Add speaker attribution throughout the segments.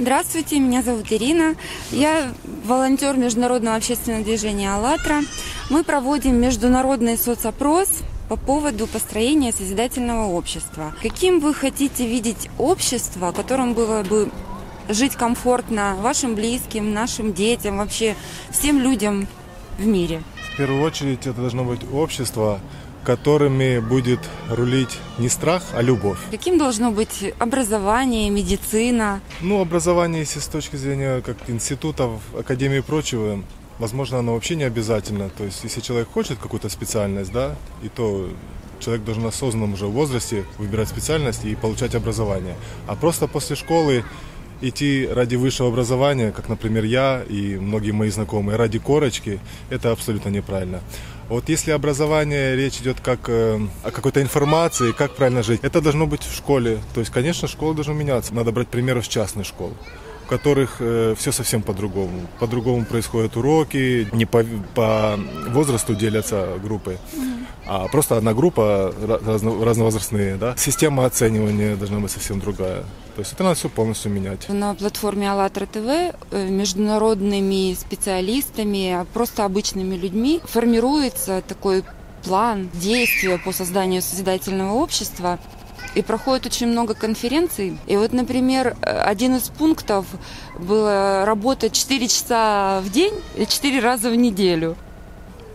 Speaker 1: Здравствуйте, меня зовут Ирина. Я волонтер международного общественного движения «АЛЛАТРА». Мы проводим международный соцопрос по поводу построения созидательного общества. Каким вы хотите видеть общество, в котором было бы жить комфортно вашим близким, нашим детям, вообще всем людям в мире?
Speaker 2: В первую очередь это должно быть общество, которыми будет рулить не страх, а любовь.
Speaker 1: Каким должно быть образование, медицина?
Speaker 2: Ну, образование, если с точки зрения как институтов, академии и прочего, возможно, оно вообще не обязательно. То есть, если человек хочет какую-то специальность, да, и то человек должен осознанном уже возрасте выбирать специальность и получать образование. А просто после школы идти ради высшего образования, как, например, я и многие мои знакомые, ради корочки, это абсолютно неправильно. Вот если образование, речь идет как э, о какой-то информации, как правильно жить, это должно быть в школе. То есть, конечно, школа должна меняться. Надо брать примеры с частной школы в которых э, все совсем по-другому. По-другому происходят уроки, не по, по возрасту делятся группы, а просто одна группа разно, разновозрастные. Да? Система оценивания должна быть совсем другая. То есть это надо все полностью менять.
Speaker 1: На платформе АЛЛАТРА ТВ э, международными специалистами, просто обычными людьми формируется такой план действия по созданию созидательного общества и проходит очень много конференций. И вот, например, один из пунктов было работать 4 часа в день и 4 раза в неделю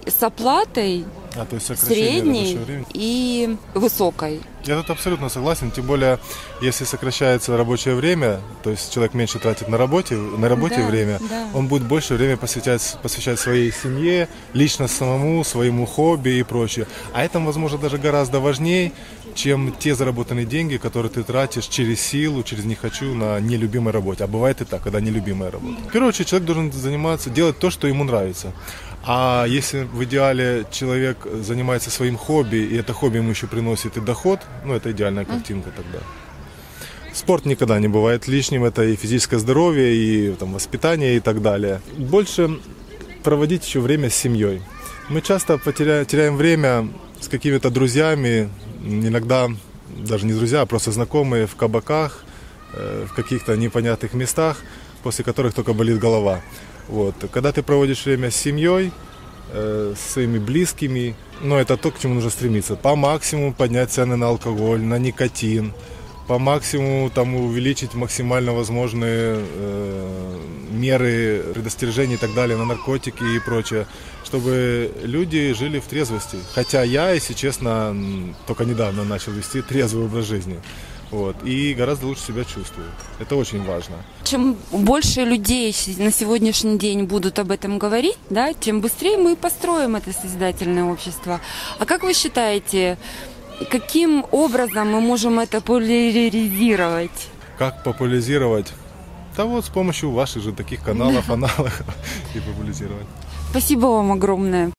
Speaker 1: с оплатой
Speaker 2: а, то есть
Speaker 1: средней и высокой.
Speaker 2: Я тут абсолютно согласен, тем более, если сокращается рабочее время, то есть человек меньше тратит на работе, на работе да, время, да. он будет больше времени посвящать, посвящать своей семье, лично самому, своему хобби и прочее. А это, возможно, даже гораздо важнее, чем те заработанные деньги, которые ты тратишь через силу, через не хочу на нелюбимой работе. А бывает и так, когда нелюбимая работа. В первую очередь, человек должен заниматься, делать то, что ему нравится. А если в идеале человек занимается своим хобби, и это хобби ему еще приносит и доход, ну, это идеальная картинка тогда. Спорт никогда не бывает лишним, это и физическое здоровье, и там, воспитание и так далее. Больше проводить еще время с семьей. Мы часто потеряем, теряем время с какими-то друзьями, иногда даже не друзья, а просто знакомые в кабаках, э, в каких-то непонятных местах, после которых только болит голова. Вот. Когда ты проводишь время с семьей, э, с своими близкими, ну, это то, к чему нужно стремиться. По максимуму поднять цены на алкоголь, на никотин, по максимуму там увеличить максимально возможные э, меры предостережения и так далее на наркотики и прочее, чтобы люди жили в трезвости. Хотя я, если честно, только недавно начал вести трезвый образ жизни. Вот, и гораздо лучше себя чувствую. Это очень важно.
Speaker 1: Чем больше людей на сегодняшний день будут об этом говорить, да, тем быстрее мы построим это созидательное общество. А как вы считаете, каким образом мы можем это популяризировать?
Speaker 2: Как популяризировать? Да вот с помощью ваших же таких каналов, аналогов и популяризировать.
Speaker 1: Спасибо вам огромное.